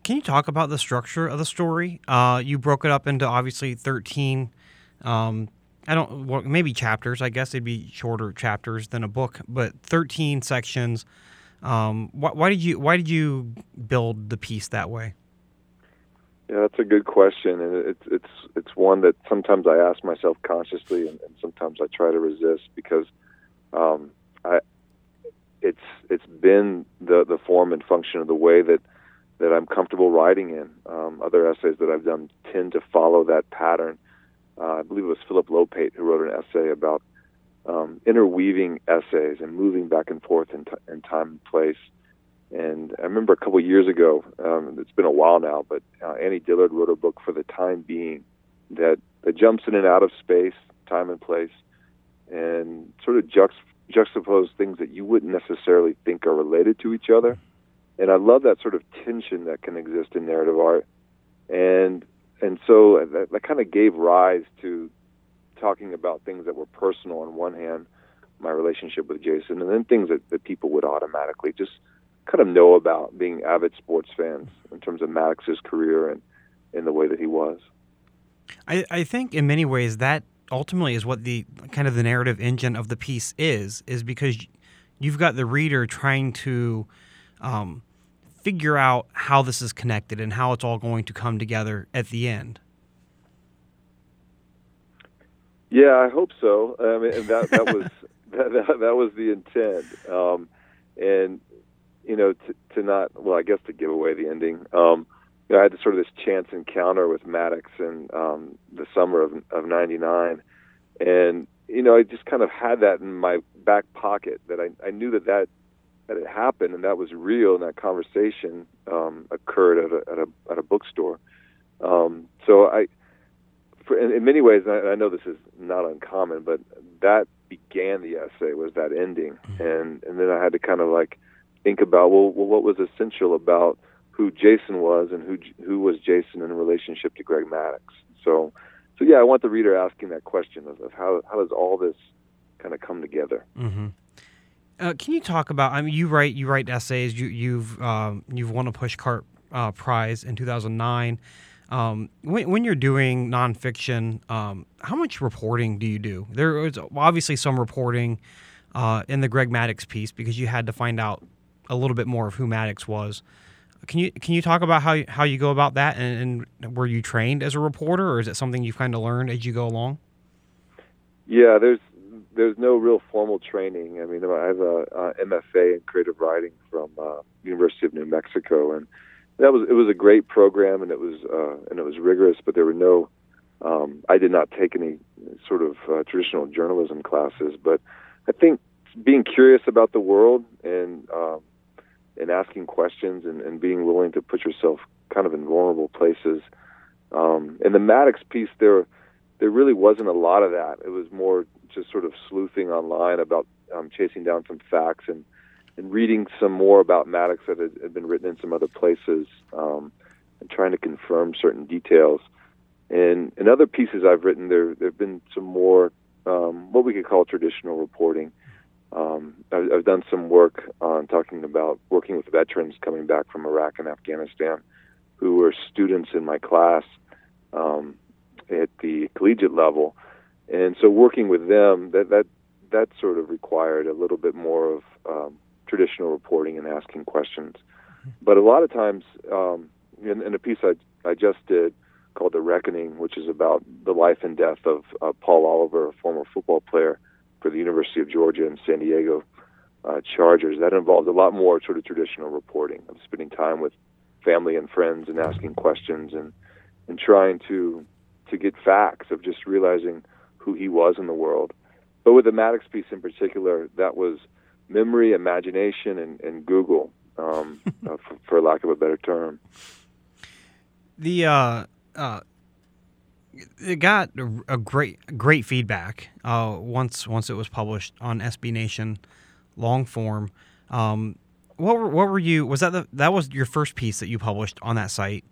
Can you talk about the structure of the story? Uh, you broke it up into obviously 13, um, I don't, well, maybe chapters. I guess they'd be shorter chapters than a book, but 13 sections. Um, why did you why did you build the piece that way? Yeah, that's a good question, and it's it's it's one that sometimes I ask myself consciously, and, and sometimes I try to resist because um, I it's it's been the the form and function of the way that that I'm comfortable writing in. Um, other essays that I've done tend to follow that pattern. Uh, I believe it was Philip Lopate who wrote an essay about um, interweaving essays and moving back and forth in, t- in time and place and I remember a couple of years ago, um, it's been a while now, but uh, Annie Dillard wrote a book for the time being that, that jumps in and out of space, time and place, and sort of juxt- juxtapose things that you wouldn't necessarily think are related to each other. And I love that sort of tension that can exist in narrative art. And and so that, that kind of gave rise to talking about things that were personal on one hand, my relationship with Jason, and then things that, that people would automatically just – kind of know about being avid sports fans in terms of Maddux's career and in the way that he was. I, I think in many ways that ultimately is what the kind of the narrative engine of the piece is, is because you've got the reader trying to um, figure out how this is connected and how it's all going to come together at the end. Yeah, I hope so. I mean, that that was that, that, that was the intent. Um, and you know, to, to not, well, I guess to give away the ending. Um, you know, I had this, sort of this chance encounter with Maddux in um, the summer of of '99, and you know, I just kind of had that in my back pocket that I I knew that that that had happened and that was real, and that conversation um, occurred at a at a at a bookstore. Um, so I, for, in, in many ways, I, I know this is not uncommon, but that began the essay was that ending, mm-hmm. and and then I had to kind of like think about well, well, what was essential about who Jason was and who who was Jason in relationship to Greg Maddux. So, so yeah, I want the reader asking that question of, of how how does all this kind of come together. Mm-hmm. Uh, can you talk about? I mean, you write you write essays. You you've um, you've won a Pushcart uh, prize in 2009. Um, when, when, you're doing nonfiction, um, how much reporting do you do? There is obviously some reporting uh, in the Greg Maddux piece because you had to find out a little bit more of who Maddux was. Can you can you talk about how how you go about that and, and were you trained as a reporter or is it something you've kind of learned as you go along? Yeah, there's there's no real formal training. I mean, I have a, a MFA in creative writing from uh, University of New Mexico, and that was it was a great program, and it was uh, and it was rigorous, but there were no. Um, I did not take any sort of uh, traditional journalism classes, but I think being curious about the world and um, and asking questions and, and being willing to put yourself kind of in vulnerable places. Um, and the Maddux piece, there there really wasn't a lot of that. It was more just sort of sleuthing online about um, chasing down some facts and and reading some more about Maddux that had, had been written in some other places um, and trying to confirm certain details. And in other pieces I've written, there there have been some more um, what we could call traditional reporting. Um, I've, I've done some work on talking about working with veterans coming back from Iraq and Afghanistan, who were students in my class um, at the collegiate level, and so working with them that that that sort of required a little bit more of um, traditional reporting and asking questions. But a lot of times, um, in, in a piece I I just did called "The Reckoning," which is about the life and death of uh, Paul Oliver, a former football player for the University of Georgia and San Diego uh, Chargers. That involved a lot more sort of traditional reporting of spending time with family and friends and asking questions and and trying to to get facts of just realizing who he was in the world. But with the Maddux piece in particular, that was memory, imagination, and, and Google, um, uh, for, for, lack of a better term. The uh, uh, it got a great great feedback uh, once once it was published on SB Nation long form. Um, what were, what were you was that the, that was your first piece that you published on that site?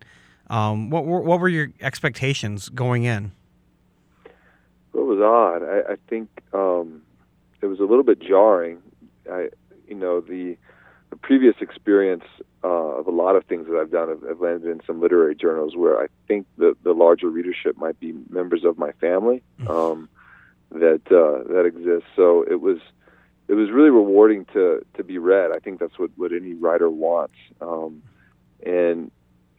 Um, what were, what were your expectations going in? Well, it was odd. I, I think um, it was a little bit jarring. I, you know, the, the previous experience uh, of a lot of things that I've done have, have, landed in some literary journals where I think the, the larger readership might be members of my family mm-hmm. um, that uh, that exists. So it was it was really rewarding to to be read. I think that's what, what any writer wants. Um, and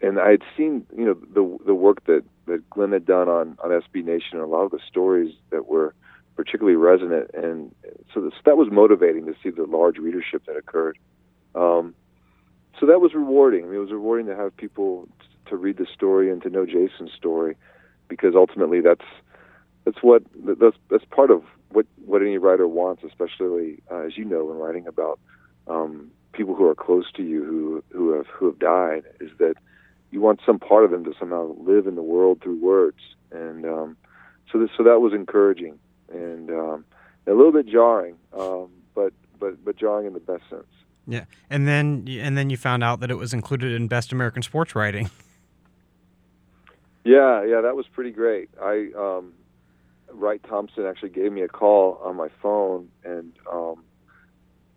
and I had seen you know the the work that that Glenn had done on on SB Nation and a lot of the stories that were particularly resonant, and so this, that was motivating to see the large readership that occurred. Um, so that was rewarding. I mean, it was rewarding to have people t- to read the story and to know Jason's story, because ultimately that's that's what that's that's part of what what any writer wants, especially uh, as you know, in writing about um, people who are close to you who who have who have died, is that you want some part of them to somehow live in the world through words, and um, so this, so that was encouraging and um, a little bit jarring, um, but but but jarring in the best sense. Yeah, and then and then you found out that it was included in Best American Sports Writing. Yeah, yeah, that was pretty great. I um, Wright Thompson actually gave me a call on my phone, and um,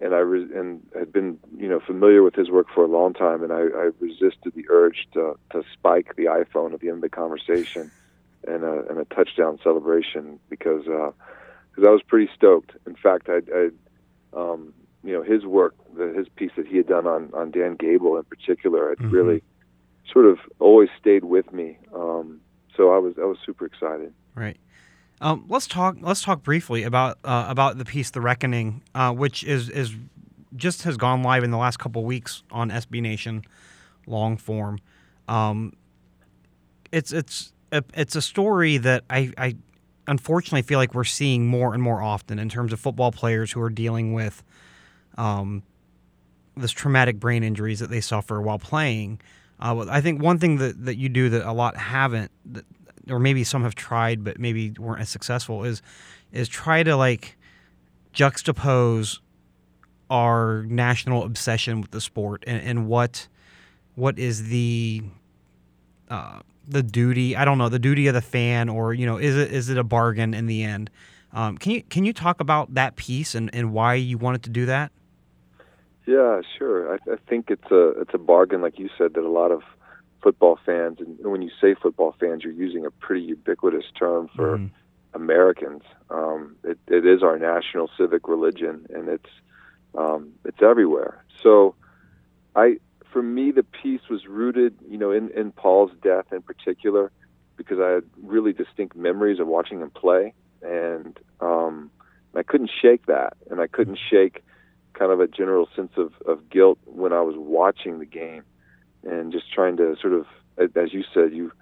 and I re- and had been you know familiar with his work for a long time, and I, I resisted the urge to to spike the iPhone at the end of the conversation, and a and a touchdown celebration because because uh, I was pretty stoked. In fact, I, I um, you know his work, the, his piece that he had done on on Dan Gable in particular, had mm-hmm. really sort of always stayed with me. Um, so I was I was super excited. Right. Um, let's talk. Let's talk briefly about uh, about the piece, "The Reckoning," uh, which is is just has gone live in the last couple weeks on SB Nation, long form. Um, it's it's a, it's a story that I, I unfortunately feel like we're seeing more and more often in terms of football players who are dealing with um, this traumatic brain injuries that they suffer while playing. Uh, I think one thing that, that you do that a lot haven't that or maybe some have tried but maybe weren't as successful is is try to like juxtapose our national obsession with the sport and, and what what is the uh, the duty I don't know the duty of the fan or you know is it is it a bargain in the end um, can you can you talk about that piece and, and why you wanted to do that yeah sure I, I think it's a it's a bargain like you said that a lot of football fans, and when you say football fans, you're using a pretty ubiquitous term for mm. Americans. Um, it, it is our national civic religion, and it's um, it's everywhere. So, I for me, the piece was rooted, you know, in in Paul's death in particular, because I had really distinct memories of watching him play, and um, I couldn't shake that, and I couldn't shake kind of a general sense of, of guilt when I was watching the game, and just trying to sort of, as you said, you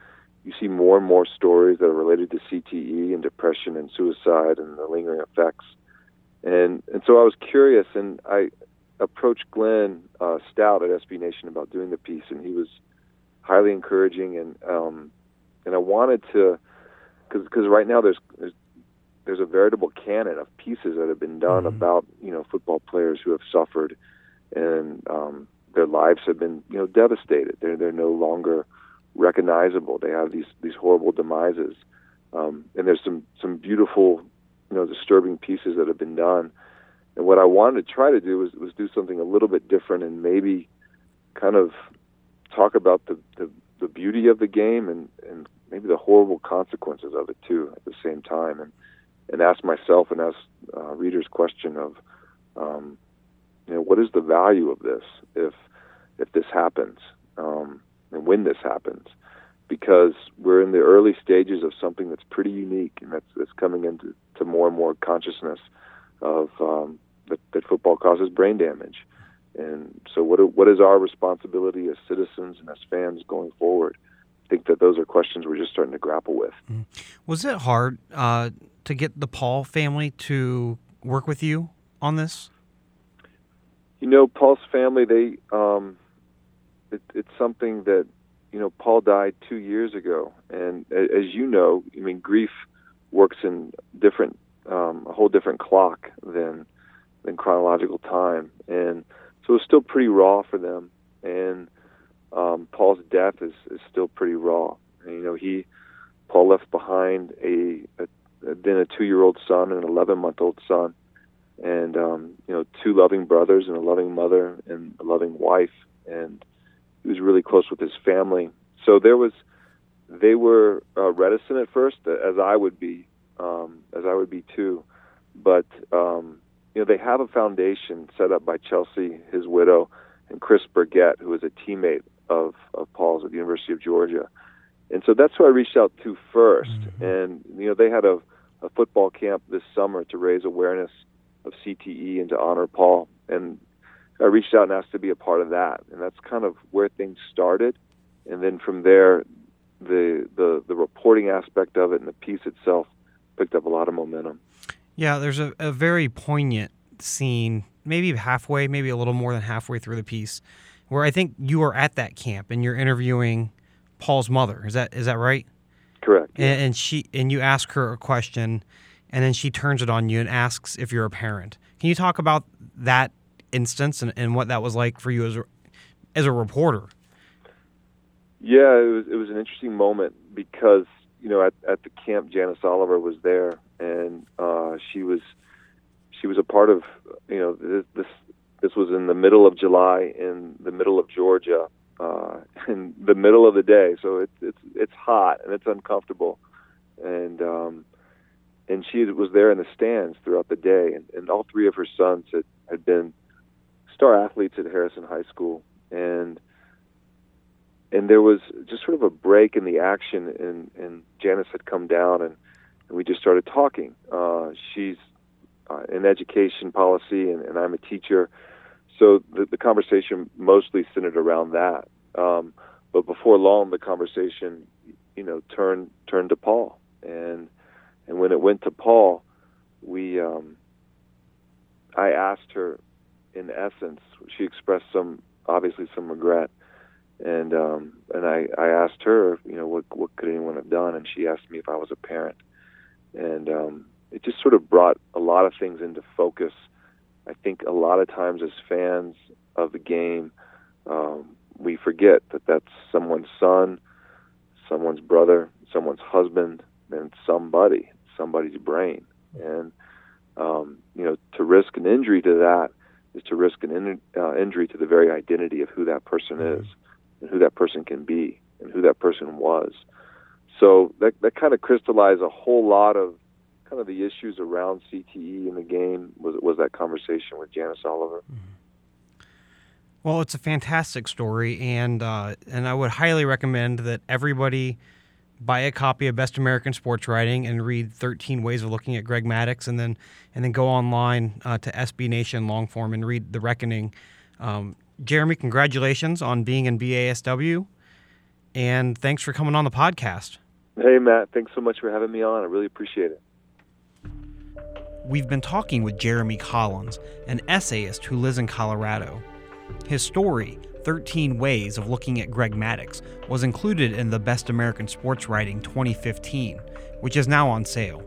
you see more and more stories that are related to CTE and depression and suicide and the lingering effects, and and so I was curious, and I approached Glenn uh, Stout at SB Nation about doing the piece, and he was highly encouraging, and um, and I wanted to, because right now there's, there's there's a veritable canon of pieces that have been done mm-hmm. about you know football players who have suffered, and um, their lives have been you know devastated. They're they're no longer recognizable. They have these these horrible demises, um, and there's some some beautiful you know disturbing pieces that have been done. And what I wanted to try to do was was do something a little bit different and maybe kind of talk about the the, the beauty of the game and and maybe the horrible consequences of it too at the same time and and ask myself and ask uh, readers question of um, you know what is the value of this if if this happens um, and when this happens because we're in the early stages of something that's pretty unique and that's, that's coming into to more and more consciousness of um, that, that football causes brain damage. And so, what what is our responsibility as citizens and as fans going forward? I think that those are questions we're just starting to grapple with. Mm-hmm. Was it hard uh, to get the Paul family to work with you on this? You know, Paul's family they um, it, it's something that you know Paul died two years ago, and as you know, I mean, grief works in different um, a whole different clock than than chronological time, and so it's still pretty raw for them. And um, Paul's death is, is still pretty raw. And, you know, he Paul left behind a, a then a two-year-old son and an 11-month-old son, and um, you know, two loving brothers and a loving mother and a loving wife, and he was really close with his family. So there was, they were uh, reticent at first, as I would be, um, as I would be too, but um, you know, they have a foundation set up by Chelsea, his widow, and Chris Burgett, who is a teammate of, of Paul's at the University of Georgia. And so that's who I reached out to 1st mm-hmm. And, you know, they had a, a football camp this summer to raise awareness of CTE and to honor Paul. And I reached out and asked to be a part of that. And that's kind of where things started. And then from there, the, the, the reporting aspect of it and the piece itself picked up a lot of momentum. Yeah, there's a, a very poignant scene, maybe halfway, maybe a little more than halfway through the piece, where I think you are at that camp and you're interviewing Paul's mother. Is that is that right? Correct. And, and she and you ask her a question, and then she turns it on you and asks if you're a parent. Can you talk about that instance and, and what that was like for you as a, as a reporter? Yeah, it was it was an interesting moment because you know at, at the camp Janice Oliver was there and uh, she was she was a part of you know this, this this was in the middle of July in the middle of Georgia uh, in the middle of the day. So it's it's it's hot and it's uncomfortable. And um, and she was there in the stands throughout the day. And, and all three of her sons had, had been star athletes at Harrison High School. And and there was just sort of a break in the action. And and Janice had come down and and we just started talking. Uh, she's uh, in education policy, and, and I'm a teacher, so the, the conversation mostly centered around that. Um, but before long, the conversation, you know, turned turned to Paul, and and when it went to Paul, we um, I asked her, in essence, she expressed some obviously some regret, and um, and I, I asked her, you know, what what could anyone have done, and she asked me if I was a parent, and um, it just sort of brought a lot of things into focus. I think a lot of times as fans of the game, um, we forget that that's someone's son, someone's brother, someone's husband, and somebody, somebody's brain. And um, you know, to risk an injury to that is to risk an in, uh, injury to the very identity of who that person mm-hmm. is, and who that person can be, and who that person was so that that kind of crystallized a whole lot of kind of the issues around CTE in the game was was that conversation with Janice Oliver. Mm-hmm. Well, it's a fantastic story, and uh, and I would highly recommend that everybody buy a copy of Best American Sports Writing and read 13 Ways of Looking at Greg Maddux, and then and then go online uh, to SB Nation Longform and read The Reckoning. Um, Jeremy, congratulations on being in BASW, and thanks for coming on the podcast. Hey, Matt, thanks so much for having me on. I really appreciate it. We've been talking with Jeremy Collins, an essayist who lives in Colorado. His story, 13 Ways of Looking at Greg Maddux, was included in the Best American Sports Writing 2015, which is now on sale.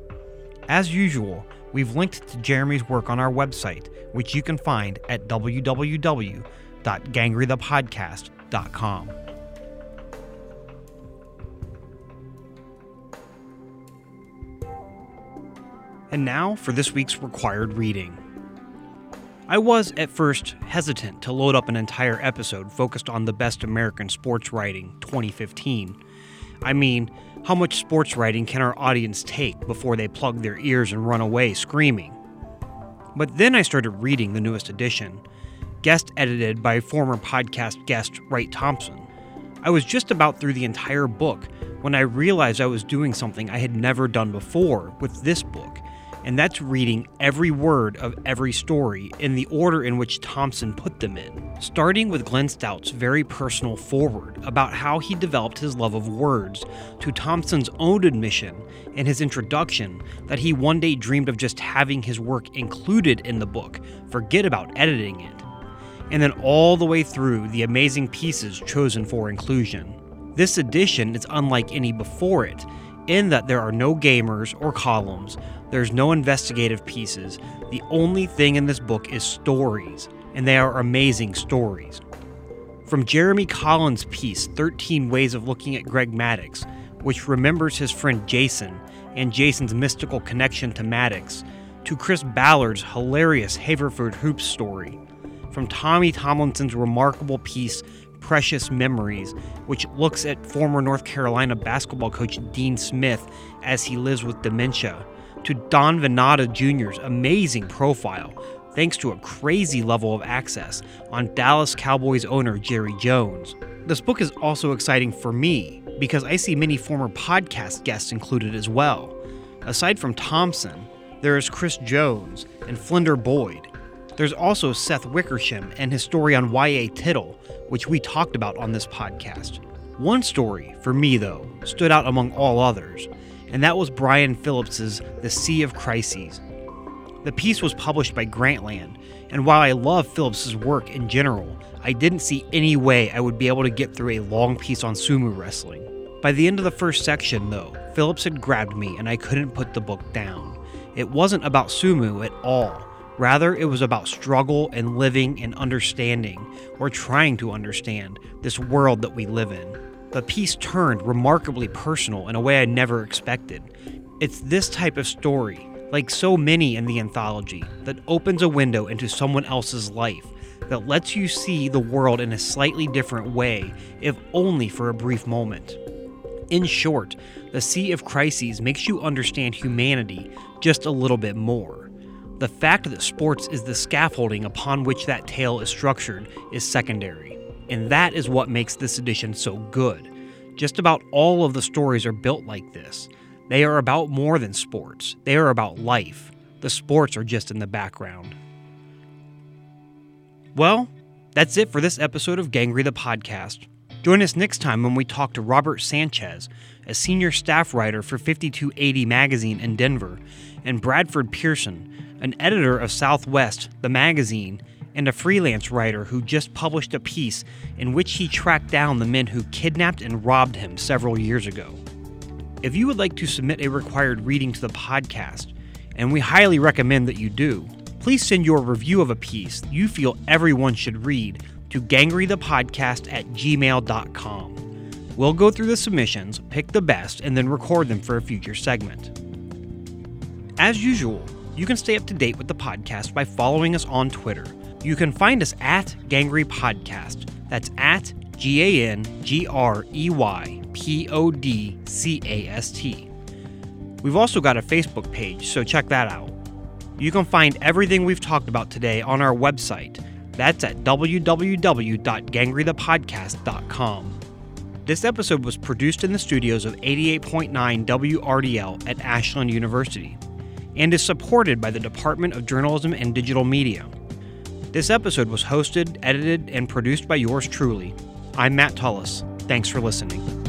As usual, we've linked to Jeremy's work on our website, which you can find at www.gangreythepodcast.com. And now for this week's required reading. I was at first hesitant to load up an entire episode focused on the best American sports writing 2015. I mean, how much sports writing can our audience take before they plug their ears and run away screaming? But then I started reading the newest edition, guest edited by former podcast guest Wright Thompson. I was just about through the entire book when I realized I was doing something I had never done before with this book and that's reading every word of every story in the order in which Thompson put them in, starting with Glenn Stout's very personal foreword about how he developed his love of words, to Thompson's own admission in his introduction that he one day dreamed of just having his work included in the book, forget about editing it, and then all the way through the amazing pieces chosen for inclusion. This edition is unlike any before it in that there are no gamers or columns, there's no investigative pieces. The only thing in this book is stories, and they are amazing stories. From Jeremy Collins' piece, 13 Ways of Looking at Greg Maddux, which remembers his friend Jason and Jason's mystical connection to Maddux, to Chris Ballard's hilarious Haverford Hoops story, from Tommy Tomlinson's remarkable piece, Precious Memories, which looks at former North Carolina basketball coach Dean Smith as he lives with dementia, to Don Van Natta Jr.'s amazing profile, thanks to a crazy level of access on Dallas Cowboys owner Jerry Jones. This book is also exciting for me because I see many former podcast guests included as well. Aside from Thompson, there is Chris Jones and Flinder Boyd. There's also Seth Wickersham and his story on Y.A. Tittle, which we talked about on this podcast. One story, for me though, stood out among all others, and that was Brian Phillips's The Sea of Crises. The piece was published by Grantland, and while I love Phillips's work in general, I didn't see any way I would be able to get through a long piece on sumo wrestling. By the end of the first section, though, Phillips had grabbed me and I couldn't put the book down. It wasn't about sumo at all Rather, it was about struggle and living and understanding, or trying to understand, this world that we live in. The piece turned remarkably personal in a way I never expected. It's this type of story, like so many in the anthology, that opens a window into someone else's life, that lets you see the world in a slightly different way, if only for a brief moment. In short, The Sea of Crises makes you understand humanity just a little bit more. The fact that sports is the scaffolding upon which that tale is structured is secondary, and that is what makes this edition so good. Just about all of the stories are built like this. They are about more than sports, they are about life. The sports are just in the background. Well, that's it for this episode of Gangrey the Podcast. Join us next time when we talk to Robert Sanchez, a senior staff writer for 5280 Magazine in Denver, and Bradford Pearson, an editor of Southwest, the magazine, and a freelance writer who just published a piece in which he tracked down the men who kidnapped and robbed him several years ago. If you would like to submit a required reading to the podcast, and we highly recommend that you do, please send your review of a piece you feel everyone should read to gangreythepodcast at gmail.com. We'll go through the submissions, pick the best, and then record them for a future segment. As usual, you can stay up to date with the podcast by following us on Twitter. You can find us at Gangrey Podcast. That's at G A N G R E Y P O D C A S T. We've also got a Facebook page, so check that out. You can find everything we've talked about today on our website. That's at www.gangreythepodcast.com. This episode was produced in the studios of 88.9 WRDL at Ashland University and is supported by the Department of Journalism and Digital Media. This episode was hosted, edited, and produced by yours truly. I'm Matt Tullis. Thanks for listening.